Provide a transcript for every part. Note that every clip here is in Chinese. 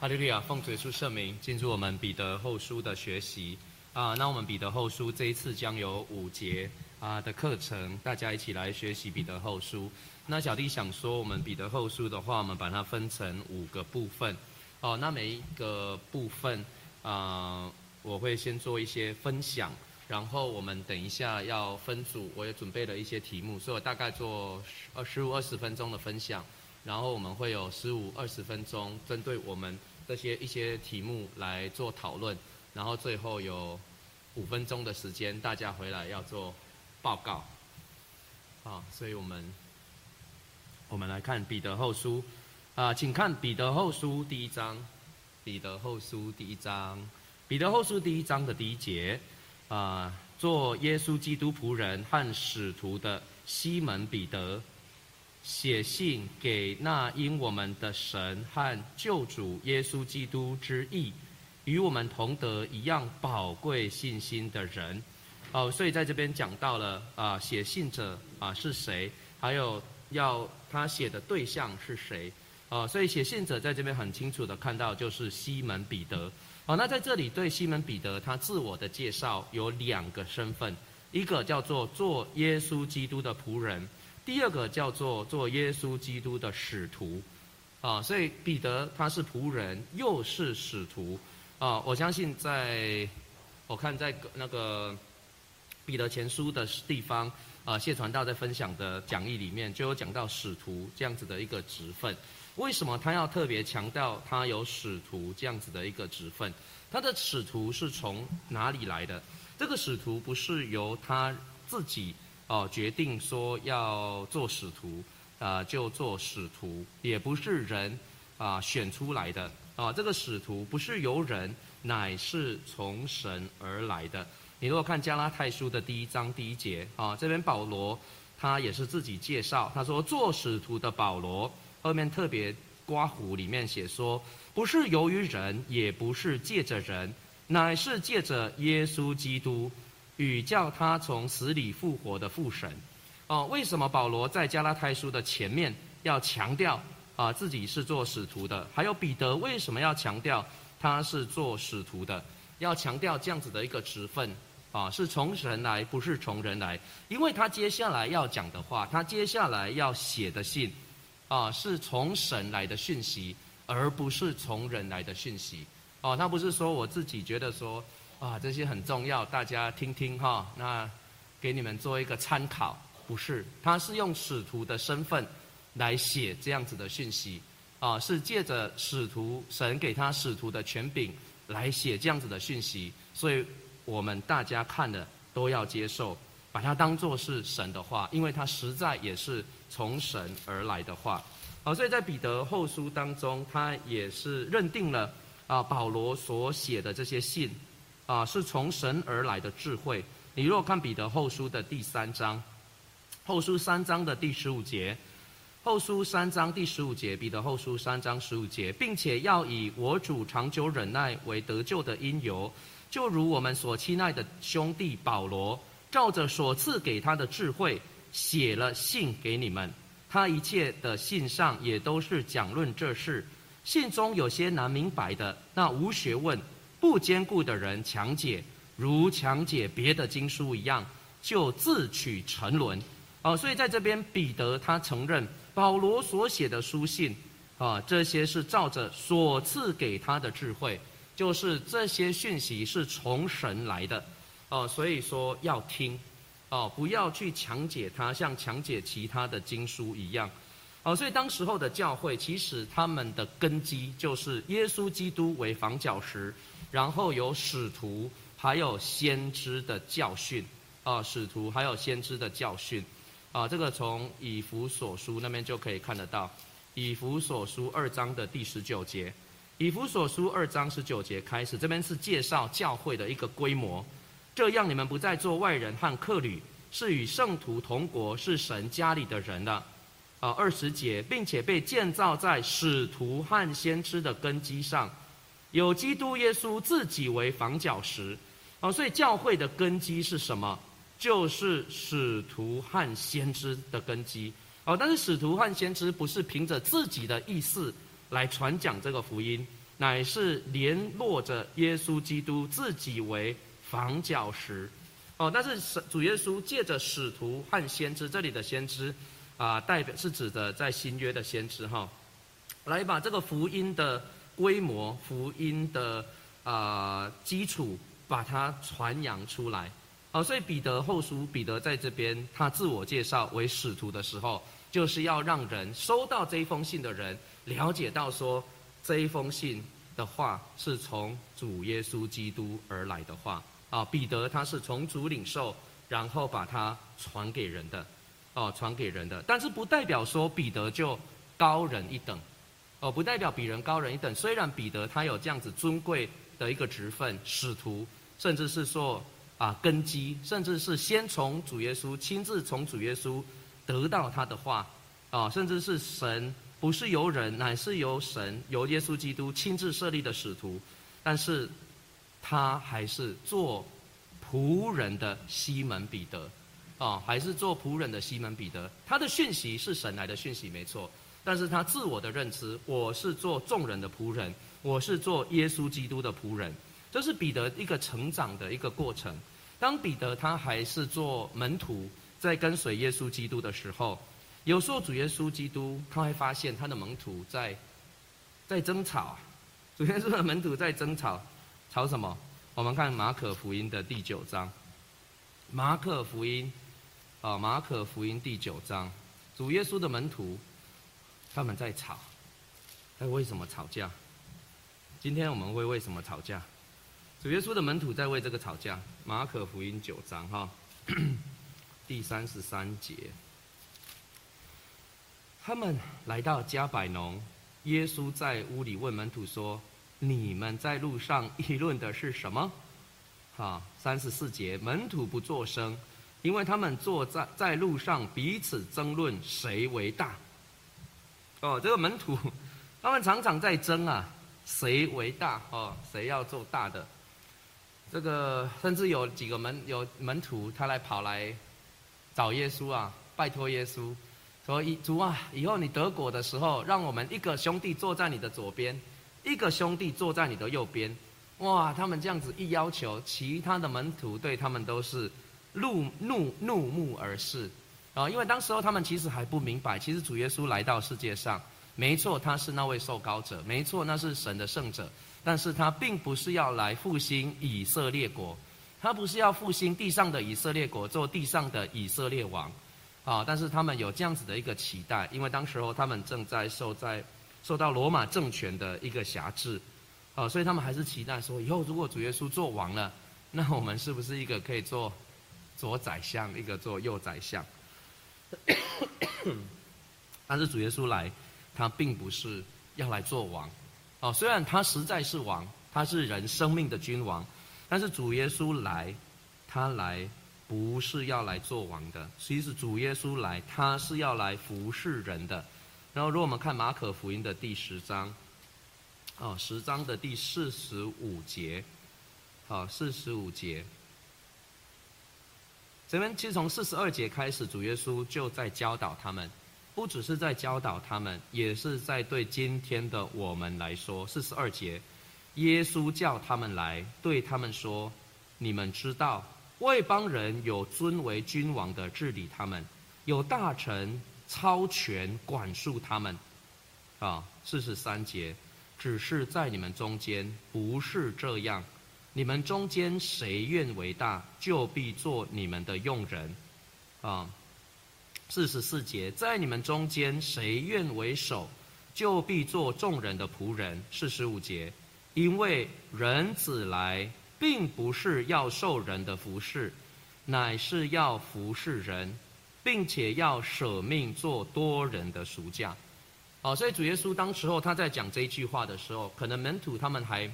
哈利路亚，奉主耶稣圣名，进入我们彼得后书的学习啊。那我们彼得后书这一次将有五节啊的课程，大家一起来学习彼得后书。那小弟想说，我们彼得后书的话，我们把它分成五个部分哦。那每一个部分啊，我会先做一些分享，然后我们等一下要分组，我也准备了一些题目，所以我大概做十二十五二十分钟的分享，然后我们会有十五二十分钟针对我们。这些一些题目来做讨论，然后最后有五分钟的时间，大家回来要做报告。啊，所以我们我们来看彼得后书啊，请看彼得后书第一章，彼得后书第一章，彼得后书第一章的第一节啊，做耶稣基督仆人和使徒的西门彼得。写信给那因我们的神和救主耶稣基督之意，与我们同得一样宝贵信心的人，哦，所以在这边讲到了啊，写信者啊是谁，还有要他写的对象是谁，哦，所以写信者在这边很清楚的看到就是西门彼得，哦，那在这里对西门彼得他自我的介绍有两个身份，一个叫做做耶稣基督的仆人。第二个叫做做耶稣基督的使徒，啊，所以彼得他是仆人，又是使徒，啊，我相信在，我看在那个彼得前书的地方，啊，谢传道在分享的讲义里面就有讲到使徒这样子的一个职分。为什么他要特别强调他有使徒这样子的一个职分？他的使徒是从哪里来的？这个使徒不是由他自己。哦，决定说要做使徒，啊，就做使徒，也不是人啊选出来的啊。这个使徒不是由人，乃是从神而来的。你如果看加拉太书的第一章第一节啊，这边保罗他也是自己介绍，他说做使徒的保罗，后面特别刮胡里面写说，不是由于人，也不是借着人，乃是借着耶稣基督。与叫他从死里复活的父神，哦，为什么保罗在加拉太书的前面要强调啊自己是做使徒的？还有彼得为什么要强调他是做使徒的？要强调这样子的一个职分啊，是从神来，不是从人来。因为他接下来要讲的话，他接下来要写的信啊，是从神来的讯息，而不是从人来的讯息。哦，他不是说我自己觉得说。啊，这些很重要，大家听听哈。那给你们做一个参考，不是，他是用使徒的身份来写这样子的讯息，啊，是借着使徒神给他使徒的权柄来写这样子的讯息，所以我们大家看的都要接受，把它当做是神的话，因为他实在也是从神而来的话。好，所以在彼得后书当中，他也是认定了啊，保罗所写的这些信。啊，是从神而来的智慧。你若看彼得后书的第三章，后书三章的第十五节，后书三章第十五节，彼得后书三章十五节，并且要以我主长久忍耐为得救的因由，就如我们所亲爱的兄弟保罗，照着所赐给他的智慧，写了信给你们。他一切的信上也都是讲论这事。信中有些难明白的，那无学问。不坚固的人强解，如强解别的经书一样，就自取沉沦。哦，所以在这边，彼得他承认保罗所写的书信，啊，这些是照着所赐给他的智慧，就是这些讯息是从神来的。哦，所以说要听，哦，不要去强解它，像强解其他的经书一样。哦，所以当时候的教会，其实他们的根基就是耶稣基督为房角石。然后有使徒，还有先知的教训，啊，使徒还有先知的教训，啊，这个从以弗所书那边就可以看得到，以弗所书二章的第十九节，以弗所书二章十九节开始，这边是介绍教会的一个规模，这样你们不再做外人和客旅，是与圣徒同国，是神家里的人了，啊，二十节，并且被建造在使徒和先知的根基上。有基督耶稣自己为房角石，啊，所以教会的根基是什么？就是使徒和先知的根基，哦，但是使徒和先知不是凭着自己的意思来传讲这个福音，乃是联络着耶稣基督自己为房角石。哦，但是主耶稣借着使徒和先知，这里的先知啊，代表是指的在新约的先知哈，来把这个福音的规模、福音的啊基础，把它传扬出来。哦，所以彼得后书，彼得在这边他自我介绍为使徒的时候，就是要让人收到这一封信的人了解到说，这一封信的话是从主耶稣基督而来的话。啊，彼得他是从主领受，然后把它传给人的，哦，传给人的。但是不代表说彼得就高人一等，哦，不代表比人高人一等。虽然彼得他有这样子尊贵的一个职分，使徒，甚至是说啊根基，甚至是先从主耶稣亲自从主耶稣得到他的话，啊，甚至是神不是由人，乃是由神由耶稣基督亲自设立的使徒，但是。他还是做仆人的西门彼得，啊，还是做仆人的西门彼得。他的讯息是神来的讯息，没错。但是他自我的认知，我是做众人的仆人，我是做耶稣基督的仆人。这是彼得一个成长的一个过程。当彼得他还是做门徒，在跟随耶稣基督的时候，有时候主耶稣基督他会发现他的门徒在在争吵，主耶稣的门徒在争吵。吵什么？我们看马可福音的第九章。马可福音，啊，马可福音第九章，主耶稣的门徒他们在吵。哎，为什么吵架？今天我们会为什么吵架？主耶稣的门徒在为这个吵架。马可福音九章哈，第三十三节，他们来到加百农，耶稣在屋里问门徒说。你们在路上议论的是什么？啊，三十四节，门徒不作声，因为他们坐在在路上彼此争论谁为大。哦，这个门徒，他们常常在争啊，谁为大？哦，谁要做大的？这个甚至有几个门有门徒，他来跑来找耶稣啊，拜托耶稣，说：“主啊，以后你得果的时候，让我们一个兄弟坐在你的左边。”一个兄弟坐在你的右边，哇！他们这样子一要求，其他的门徒对他们都是怒怒怒目而视啊！因为当时候他们其实还不明白，其实主耶稣来到世界上，没错，他是那位受膏者，没错，那是神的圣者，但是他并不是要来复兴以色列国，他不是要复兴地上的以色列国，做地上的以色列王啊！但是他们有这样子的一个期待，因为当时候他们正在受在。受到罗马政权的一个辖制，啊，所以他们还是期待说，以后如果主耶稣做王了，那我们是不是一个可以做左宰相，一个做右宰相？但是主耶稣来，他并不是要来做王，哦，虽然他实在是王，他是人生命的君王，但是主耶稣来，他来不是要来做王的，其实主耶稣来，他是要来服侍人的。然后，如果我们看马可福音的第十章，哦，十章的第四十五节，好，四十五节，这边其实从四十二节开始，主耶稣就在教导他们，不只是在教导他们，也是在对今天的我们来说。四十二节，耶稣叫他们来，对他们说：“你们知道，外邦人有尊为君王的治理他们，有大臣。”超权管束他们，啊，四十三节，只是在你们中间不是这样，你们中间谁愿为大，就必做你们的用人，啊，四十四节，在你们中间谁愿为首，就必做众人的仆人。四十五节，因为人子来，并不是要受人的服侍，乃是要服侍人。并且要舍命做多人的赎价，哦，所以主耶稣当时候他在讲这一句话的时候，可能门徒他们还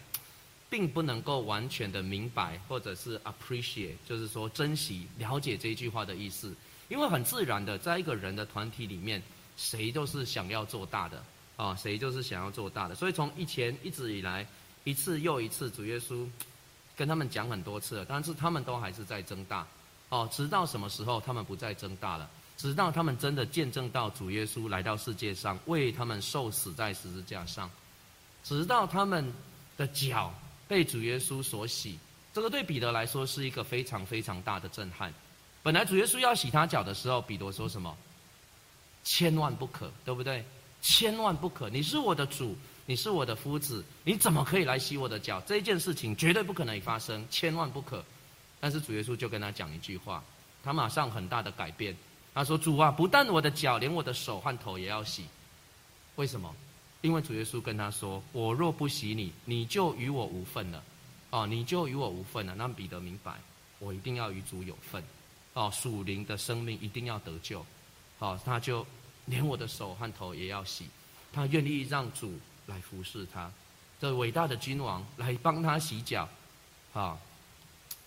并不能够完全的明白，或者是 appreciate，就是说珍惜、了解这一句话的意思。因为很自然的，在一个人的团体里面，谁都是想要做大的，啊，谁就是想要做大的。所以从以前一直以来，一次又一次，主耶稣跟他们讲很多次了，但是他们都还是在增大。哦，直到什么时候他们不再增大了？直到他们真的见证到主耶稣来到世界上，为他们受死在十字架上，直到他们的脚被主耶稣所洗。这个对彼得来说是一个非常非常大的震撼。本来主耶稣要洗他脚的时候，彼得说什么？千万不可，对不对？千万不可！你是我的主，你是我的夫子，你怎么可以来洗我的脚？这一件事情绝对不可能发生，千万不可。但是主耶稣就跟他讲一句话，他马上很大的改变。他说：“主啊，不但我的脚，连我的手和头也要洗。为什么？因为主耶稣跟他说：我若不洗你，你就与我无份了。”哦，你就与我无份了。让彼得明白，我一定要与主有份。哦，属灵的生命一定要得救。好，他就连我的手和头也要洗。他愿意让主来服侍他，这伟大的君王来帮他洗脚。好，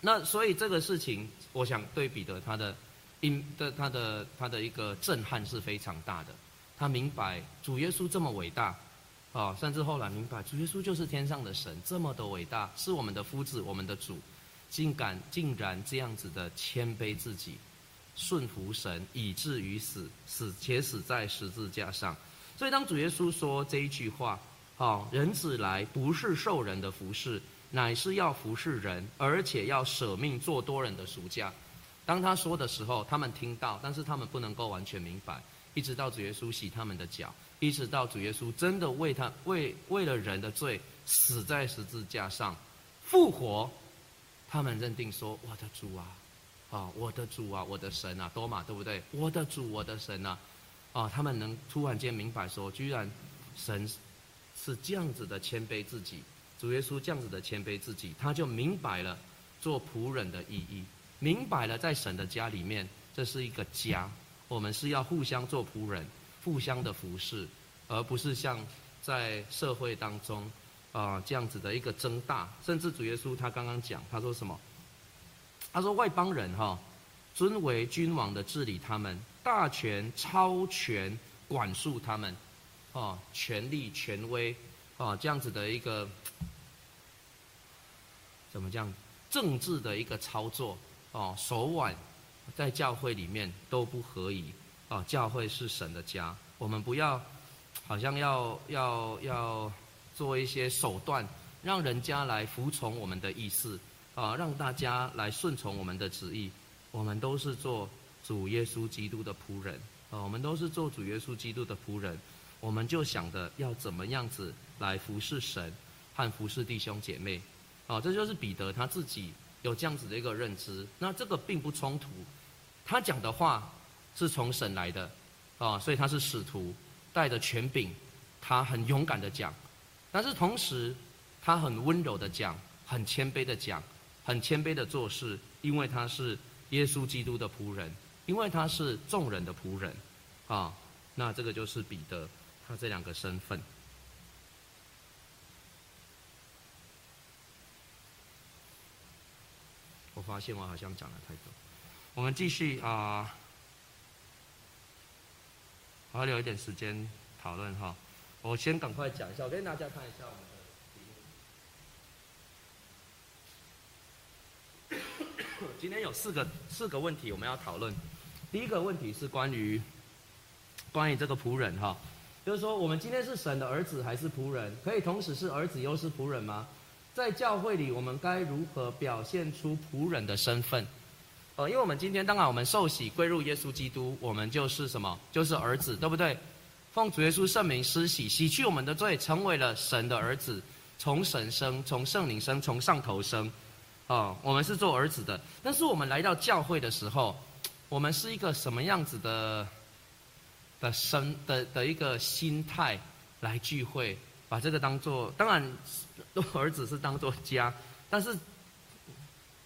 那所以这个事情，我想对彼得他的因的他的他的一个震撼是非常大的。他明白主耶稣这么伟大。啊，甚至后来明白，主耶稣就是天上的神，这么的伟大，是我们的夫子，我们的主，竟敢竟然这样子的谦卑自己，顺服神，以至于死，死且死在十字架上。所以当主耶稣说这一句话，啊，人子来不是受人的服侍，乃是要服侍人，而且要舍命做多人的赎价。当他说的时候，他们听到，但是他们不能够完全明白，一直到主耶稣洗他们的脚。一直到主耶稣真的为他为为了人的罪死在十字架上，复活，他们认定说：“我的主啊，啊，我的主啊，我的神啊，多玛，对不对？我的主，我的神啊，啊，他们能突然间明白说，居然神是这样子的谦卑自己，主耶稣这样子的谦卑自己，他就明白了做仆人的意义，明白了在神的家里面，这是一个家，我们是要互相做仆人。”互相的服侍，而不是像在社会当中啊这样子的一个增大。甚至主耶稣他刚刚讲，他说什么？他说外邦人哈尊为君王的治理他们，大权超权管束他们，啊权力权威啊这样子的一个怎么讲政治的一个操作哦手腕在教会里面都不合宜。啊，教会是神的家，我们不要，好像要要要做一些手段，让人家来服从我们的意思，啊，让大家来顺从我们的旨意。我们都是做主耶稣基督的仆人，啊，我们都是做主耶稣基督的仆人，我们就想着要怎么样子来服侍神和服侍弟兄姐妹，啊，这就是彼得他自己有这样子的一个认知。那这个并不冲突，他讲的话。是从神来的，啊，所以他是使徒，带着权柄，他很勇敢的讲，但是同时，他很温柔的讲，很谦卑的讲，很谦卑的做事，因为他是耶稣基督的仆人，因为他是众人的仆人，啊，那这个就是彼得，他这两个身份。我发现我好像讲了太多，我们继续啊。我还留一点时间讨论哈，我先赶快讲一下，我跟大家看一下我们的今天有四个四个问题我们要讨论。第一个问题是关于关于这个仆人哈，就是说我们今天是神的儿子还是仆人？可以同时是儿子又是仆人吗？在教会里，我们该如何表现出仆人的身份？呃，因为我们今天当然我们受洗归入耶稣基督，我们就是什么？就是儿子，对不对？奉主耶稣圣名施洗，洗去我们的罪，成为了神的儿子，从神生，从圣灵生，从上头生。哦，我们是做儿子的。但是我们来到教会的时候，我们是一个什么样子的的生的的一个心态来聚会？把这个当做，当然 儿子是当做家，但是。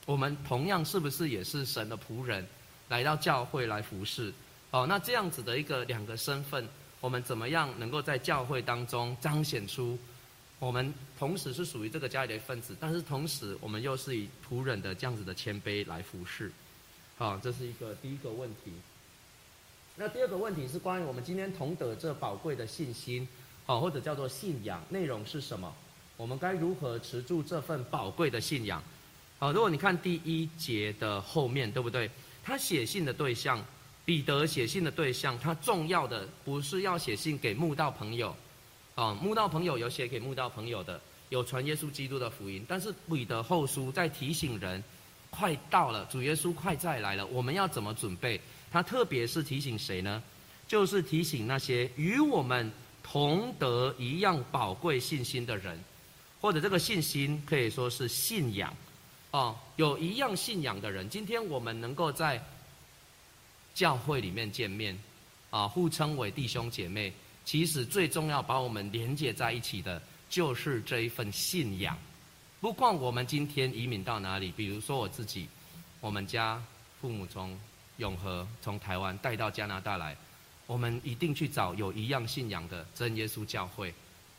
我们同样是不是也是神的仆人，来到教会来服侍？哦，那这样子的一个两个身份，我们怎么样能够在教会当中彰显出，我们同时是属于这个家里的一份子，但是同时我们又是以仆人的这样子的谦卑来服侍？好，这是一个第一个问题。那第二个问题是关于我们今天同得这宝贵的信心，哦，或者叫做信仰，内容是什么？我们该如何持住这份宝贵的信仰？好，如果你看第一节的后面，对不对？他写信的对象，彼得写信的对象，他重要的不是要写信给慕道朋友，啊，慕道朋友有写给慕道朋友的，有传耶稣基督的福音。但是彼得后书在提醒人，快到了，主耶稣快再来了，我们要怎么准备？他特别是提醒谁呢？就是提醒那些与我们同得一样宝贵信心的人，或者这个信心可以说是信仰，哦，有一样信仰的人。今天我们能够在教会里面见面，啊，互称为弟兄姐妹。其实最重要把我们连接在一起的，就是这一份信仰。不管我们今天移民到哪里，比如说我自己，我们家父母从永和从台湾带到加拿大来，我们一定去找有一样信仰的真耶稣教会。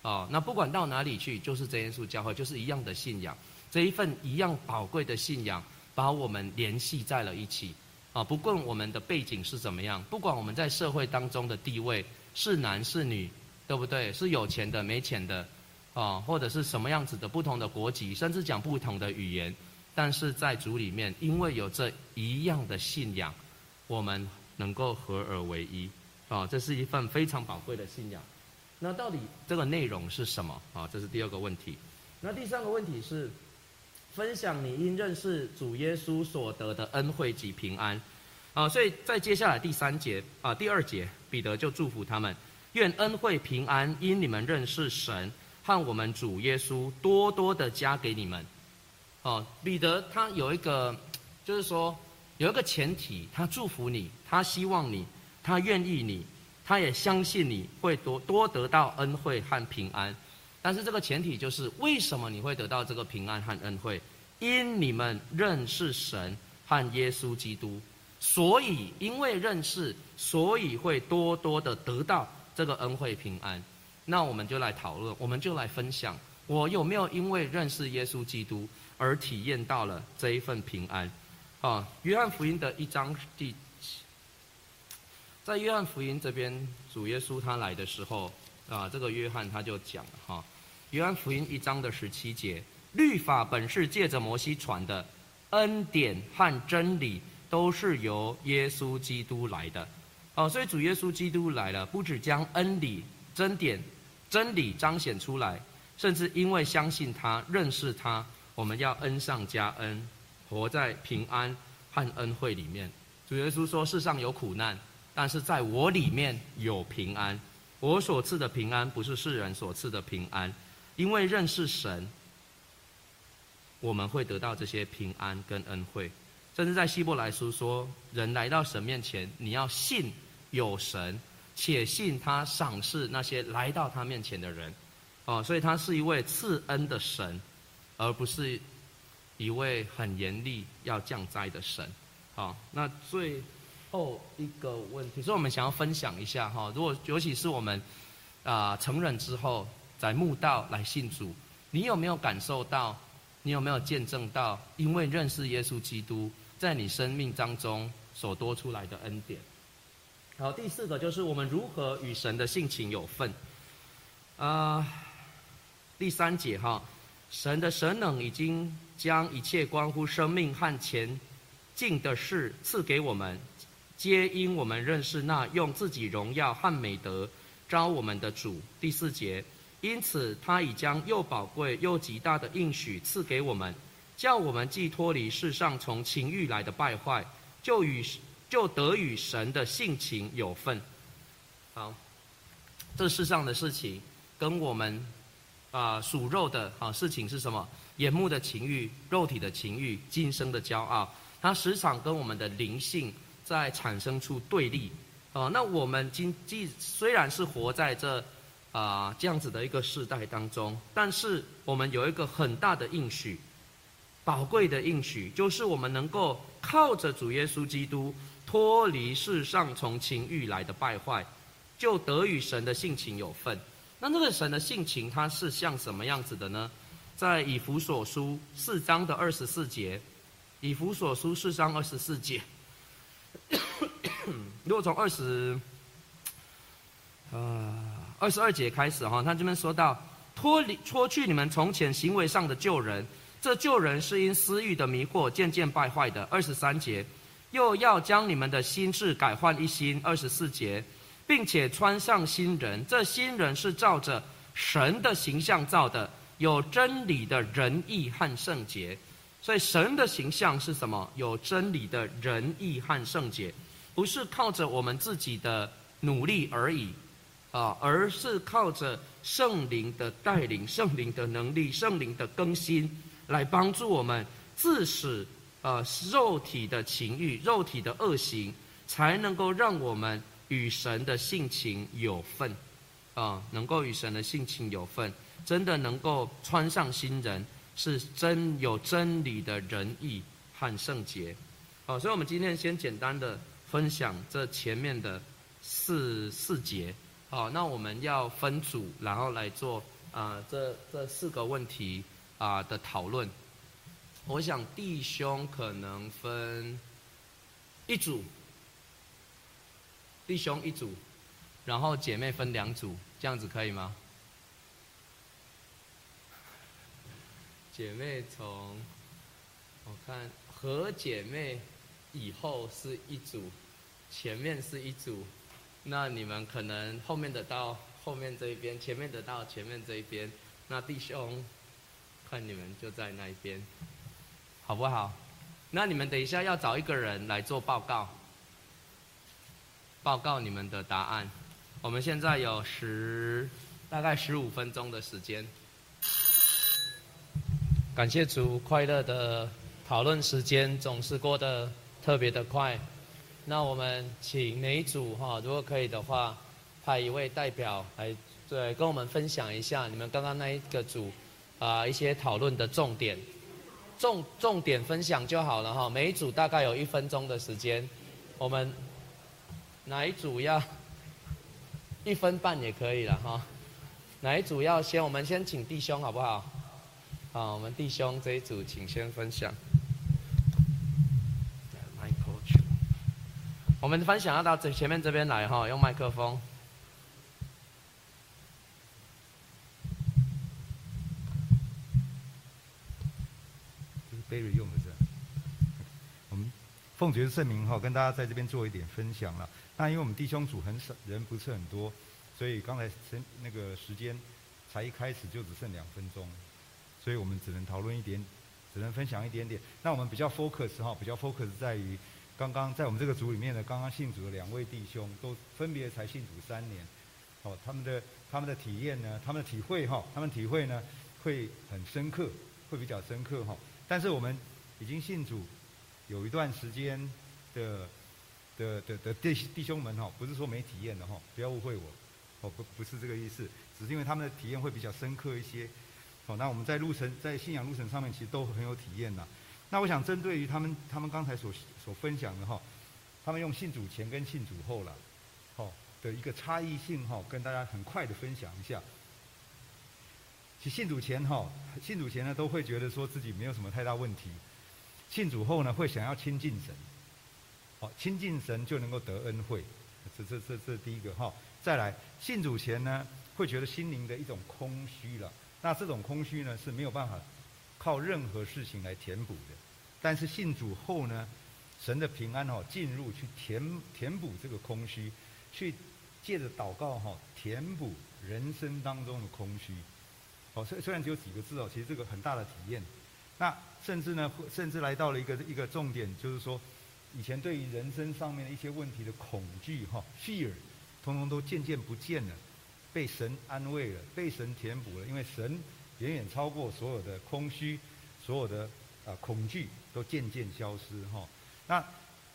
哦，那不管到哪里去，就是真耶稣教会，就是一样的信仰。这一份一样宝贵的信仰，把我们联系在了一起。啊，不管我们的背景是怎么样，不管我们在社会当中的地位。是男是女，对不对？是有钱的没钱的，啊，或者是什么样子的不同的国籍，甚至讲不同的语言，但是在主里面，因为有这一样的信仰，我们能够合而为一，啊，这是一份非常宝贵的信仰。那到底这个内容是什么？啊，这是第二个问题。那第三个问题是，分享你因认识主耶稣所得的恩惠及平安。啊，所以在接下来第三节啊，第二节，彼得就祝福他们，愿恩惠平安因你们认识神和我们主耶稣多多的加给你们。哦，彼得他有一个，就是说有一个前提，他祝福你，他希望你，他愿意你，他也相信你会多多得到恩惠和平安。但是这个前提就是，为什么你会得到这个平安和恩惠？因你们认识神和耶稣基督。所以，因为认识，所以会多多的得到这个恩惠平安。那我们就来讨论，我们就来分享，我有没有因为认识耶稣基督而体验到了这一份平安？啊，约翰福音的一章第，在约翰福音这边，主耶稣他来的时候，啊，这个约翰他就讲哈，约翰福音一章的十七节，律法本是借着摩西传的，恩典和真理。都是由耶稣基督来的，哦，所以主耶稣基督来了，不止将恩理、真典、真理彰显出来，甚至因为相信他、认识他，我们要恩上加恩，活在平安和恩惠里面。主耶稣说：“世上有苦难，但是在我里面有平安。我所赐的平安，不是世人所赐的平安，因为认识神，我们会得到这些平安跟恩惠。”甚至在希伯来书说，人来到神面前，你要信有神，且信他赏识那些来到他面前的人，哦，所以他是一位赐恩的神，而不是一位很严厉要降灾的神。好，那最后一个问题，所以我们想要分享一下哈，如果尤其是我们啊成人之后在墓道来信主，你有没有感受到？你有没有见证到？因为认识耶稣基督。在你生命当中所多出来的恩典。好，第四个就是我们如何与神的性情有份。啊，第三节哈，神的神能已经将一切关乎生命和前进的事赐给我们，皆因我们认识那用自己荣耀和美德招我们的主。第四节，因此他已将又宝贵又极大的应许赐给我们。叫我们既脱离世上从情欲来的败坏，就与就得与神的性情有份。好，这世上的事情跟我们啊属肉的啊事情是什么？眼目的情欲、肉体的情欲、今生的骄傲，它时常跟我们的灵性在产生出对立。哦，那我们今既虽然是活在这啊这样子的一个世代当中，但是我们有一个很大的应许。宝贵的应许，就是我们能够靠着主耶稣基督脱离世上从情欲来的败坏，就得与神的性情有份。那这个神的性情，它是像什么样子的呢？在以弗所书四章的二十四节，以弗所书四章二十四节，如果从二十，呃，二十二节开始哈，他这边说到脱离脱去你们从前行为上的旧人。这旧人是因私欲的迷惑渐渐败坏的。二十三节，又要将你们的心智改换一新。二十四节，并且穿上新人。这新人是照着神的形象造的，有真理的仁义和圣洁。所以神的形象是什么？有真理的仁义和圣洁，不是靠着我们自己的努力而已，啊，而是靠着圣灵的带领、圣灵的能力、圣灵的更新，来帮助我们自使呃肉体的情欲、肉体的恶行，才能够让我们与神的性情有份，啊，能够与神的性情有份，真的能够穿上新人。是真有真理的仁义和圣洁，好，所以我们今天先简单的分享这前面的四四节，好，那我们要分组，然后来做啊这这四个问题啊的讨论。我想弟兄可能分一组，弟兄一组，然后姐妹分两组，这样子可以吗？姐妹从，我看和姐妹以后是一组，前面是一组，那你们可能后面的到后面这一边，前面的到前面这一边，那弟兄，看你们就在那一边，好不好？那你们等一下要找一个人来做报告，报告你们的答案。我们现在有十，大概十五分钟的时间。感谢主，快乐的讨论时间总是过得特别的快。那我们请每一组哈，如果可以的话，派一位代表来，对，跟我们分享一下你们刚刚那一个组啊一些讨论的重点，重重点分享就好了哈。每一组大概有一分钟的时间，我们哪一组要一分半也可以了哈。哪一组要先？我们先请弟兄好不好？好，我们弟兄这一组，请先分享。我们分享要到这前面这边来哈，用麦克风。这是 Barry 用的，是。我们奉爵圣名哈，跟大家在这边做一点分享了。那因为我们弟兄组很少，人不是很多，所以刚才时那个时间才一开始就只剩两分钟。所以我们只能讨论一点，只能分享一点点。那我们比较 focus 哈，比较 focus 在于刚刚在我们这个组里面的刚刚信主的两位弟兄，都分别才信主三年，哦，他们的他们的体验呢，他们的体会哈，他们体会呢会很深刻，会比较深刻哈。但是我们已经信主有一段时间的的的的弟弟兄们哈，不是说没体验的哈，不要误会我，哦不不是这个意思，只是因为他们的体验会比较深刻一些。好，那我们在路程，在信仰路程上面，其实都很有体验呐。那我想针对于他们，他们刚才所所分享的哈，他们用信主前跟信主后了，好，的一个差异性哈，跟大家很快的分享一下。其实信主前哈，信主前呢都会觉得说自己没有什么太大问题，信主后呢会想要亲近神，好，亲近神就能够得恩惠，这这这这第一个哈。再来，信主前呢会觉得心灵的一种空虚了。那这种空虚呢是没有办法靠任何事情来填补的，但是信主后呢，神的平安哦进入去填填补这个空虚，去借着祷告哈填补人生当中的空虚，哦虽虽然只有几个字哦，其实这个很大的体验。那甚至呢，甚至来到了一个一个重点，就是说以前对于人生上面的一些问题的恐惧哈 fear，通通都渐渐不见了。被神安慰了，被神填补了，因为神远远超过所有的空虚，所有的啊恐惧都渐渐消失哈。那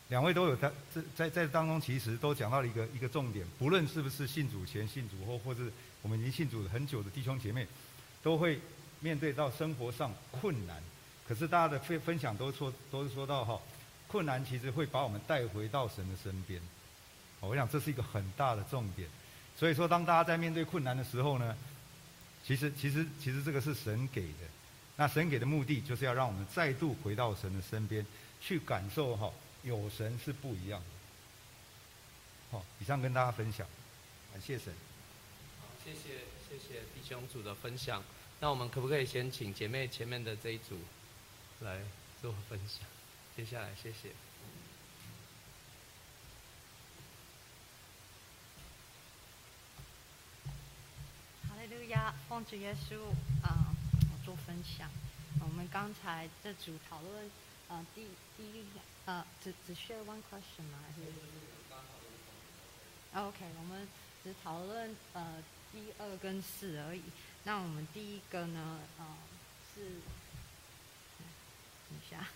两位都有在这在在当中，其实都讲到了一个一个重点，不论是不是信主前、信主后，或是我们已经信主很久的弟兄姐妹，都会面对到生活上困难。可是大家的分分享都说都是说到哈，困难其实会把我们带回到神的身边。我想这是一个很大的重点。所以说，当大家在面对困难的时候呢，其实其实其实这个是神给的。那神给的目的，就是要让我们再度回到神的身边，去感受哈，有神是不一样的。好，以上跟大家分享，感谢神。好，谢谢谢谢弟兄组的分享。那我们可不可以先请姐妹前面的这一组来做分享？接下来，谢谢。亚奉主耶稣啊、我做分享。我们刚才这组讨论呃第第一呃只只需要 one question 吗？还是？OK，我们只讨论呃一二跟四而已。那我们第一个呢，呃是，等一下，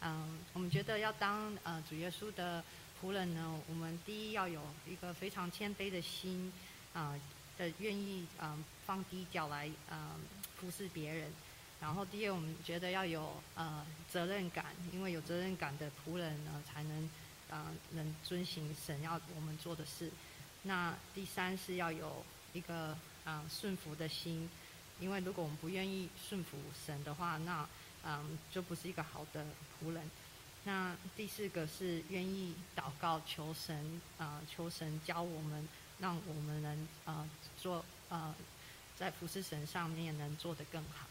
嗯，我们觉得要当呃主耶稣的仆人呢，我们第一要有一个非常谦卑的心，啊、的愿意嗯、放低脚来嗯、服侍别人。然后第二，我们觉得要有呃责任感，因为有责任感的仆人呢，才能呃能遵行神要我们做的事。那第三是要有一个啊、顺服的心，因为如果我们不愿意顺服神的话，那嗯就不是一个好的仆人。那第四个是愿意祷告求神啊、求神教我们，让我们能呃做啊在服侍神上面能做得更好。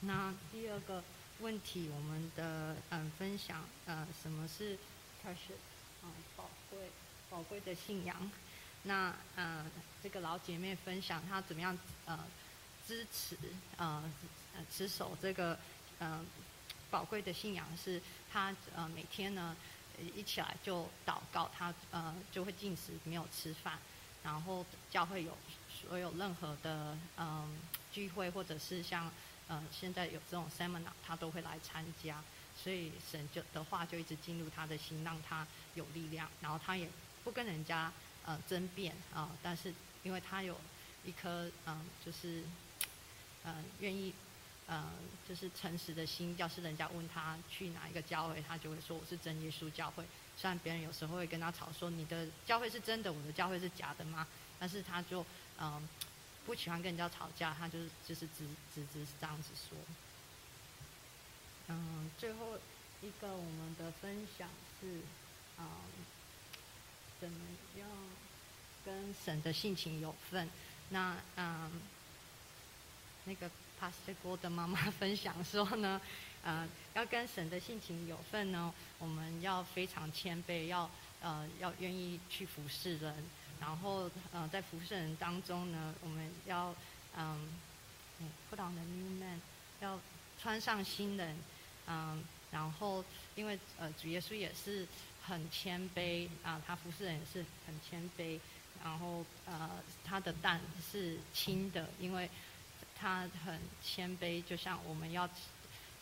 那第二个问题，我们的嗯分享呃什么是 precious 啊、宝贵宝贵的信仰？那呃这个老姐妹分享她怎么样呃支持呃呃持守这个呃宝贵的信仰是她呃每天呢呃一起来就祷告，她呃就会进食没有吃饭，然后教会有所有任何的嗯、聚会或者是像呃现在有这种 seminar，他都会来参加，所以神就的话就一直进入他的心，让他有力量，然后他也不跟人家呃争辩啊、但是因为他有一颗嗯、就是嗯愿意呃就是诚实的心，要是人家问他去哪一个教会，他就会说我是真耶稣教会。虽然别人有时候会跟他吵说你的教会是真的，我的教会是假的吗？但是他就嗯、不喜欢跟人家吵架，他就是就是直直直是这样子说。嗯，最后一个我们的分享是，嗯，怎么样跟神的性情有份？那嗯，那个 Pastor 郭的妈妈 分享说呢，呃，要跟神的性情有份呢，我们要非常谦卑，要呃要愿意去服侍人，然后呃在服侍人当中呢，我们要嗯嗯 put on a new man，要穿上新人，嗯，然后因为呃主耶稣也是很谦卑啊、他服侍人也是很谦卑，然后呃他的担是轻的，因为他很谦卑，就像我们要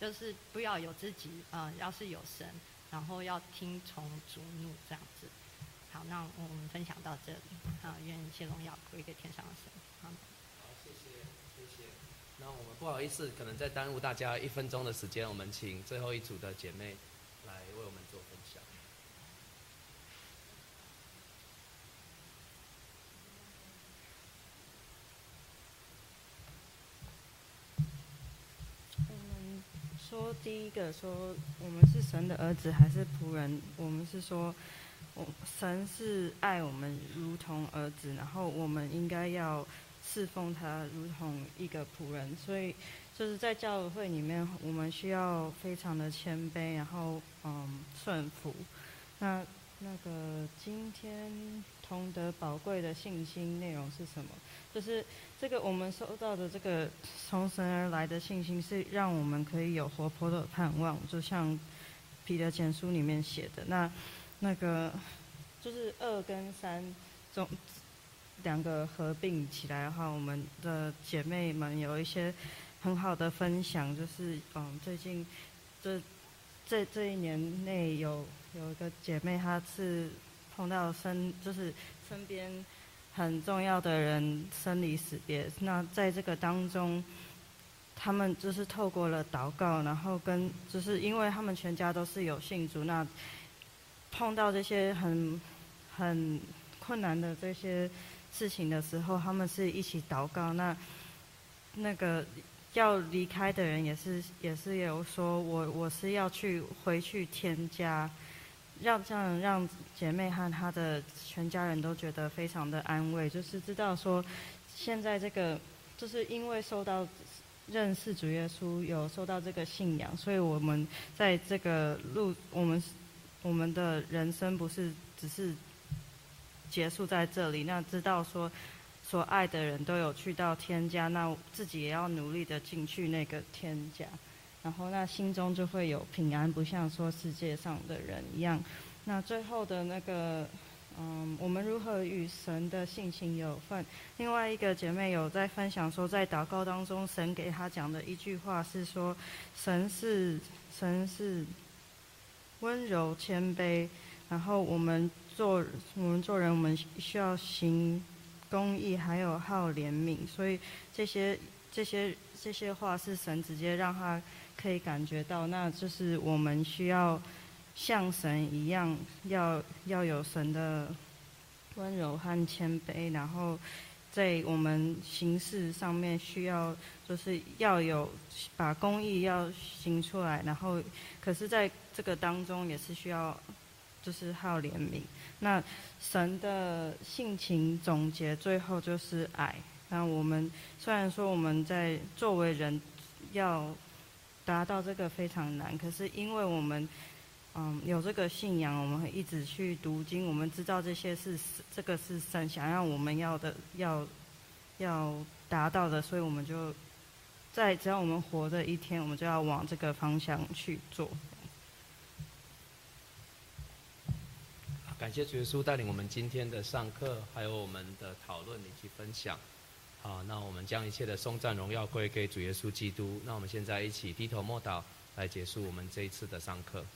就是不要有自己，呃，要是有神，然后要听从主怒这样子。好，那我们分享到这里，好，愿一切荣耀归给天上的神。好，好，谢谢，谢谢。那我们不好意思，可能再耽误大家一分钟的时间，我们请最后一组的姐妹来为我们做分享。我们说第一个说我们是神的儿子还是仆人？我们是说，神是爱我们如同儿子，然后我们应该要侍奉他如同一个仆人。所以就是在教会里面，我们需要非常的谦卑，然后嗯顺服。那那个今天同得宝贵的信心内容是什么？就是这个我们收到的这个从神而来的信心，是让我们可以有活泼的盼望，就像彼得前书里面写的。那那个就是二跟三中两个合并起来的话，我们的姐妹们有一些很好的分享，就是嗯，最近这这这一年内有有一个姐妹，她是碰到身就是身边很重要的人生离死别。那在这个当中，他们就是透过了祷告，然后跟就是因为他们全家都是有信主，那碰到这些很很困难的这些事情的时候，他们是一起祷告。那那个要离开的人也是也是有说，我我是要去回去添加。让这样让姐妹和她的全家人都觉得非常的安慰，就是知道说，现在这个就是因为受到认识主耶稣，有受到这个信仰，所以我们在这个路，我们我们的人生不是只是结束在这里，那知道说，所爱的人都有去到天家，那自己也要努力的进去那个天家，然后那心中就会有平安，不像说世界上的人一样。那最后的那个，嗯，我们如何与神的性情有份？另外一个姐妹有在分享说，在祷告当中，神给她讲的一句话是说，神是神是温柔谦卑，然后我们做我们做人，我们需要行公义，还有好怜悯，所以这些这些这些话是神直接让他可以感觉到，那就是我们需要。像神一样，要要有神的温柔和谦卑，然后在我们行事上面需要，就是要有把公义要行出来，然后可是在这个当中也是需要，就是还有怜悯。那神的性情总结最后就是爱。那我们虽然说我们在作为人要达到这个非常难，可是因为我们。嗯，有这个信仰，我们一直去读经。我们知道这些是这个是神想要我们要的，要要达到的，所以我们就在只要我们活的一天，我们就要往这个方向去做。感谢主耶稣带领我们今天的上课，还有我们的讨论以及分享。好，那我们将一切的颂赞荣耀归给主耶稣基督。那我们现在一起低头默祷，来结束我们这一次的上课。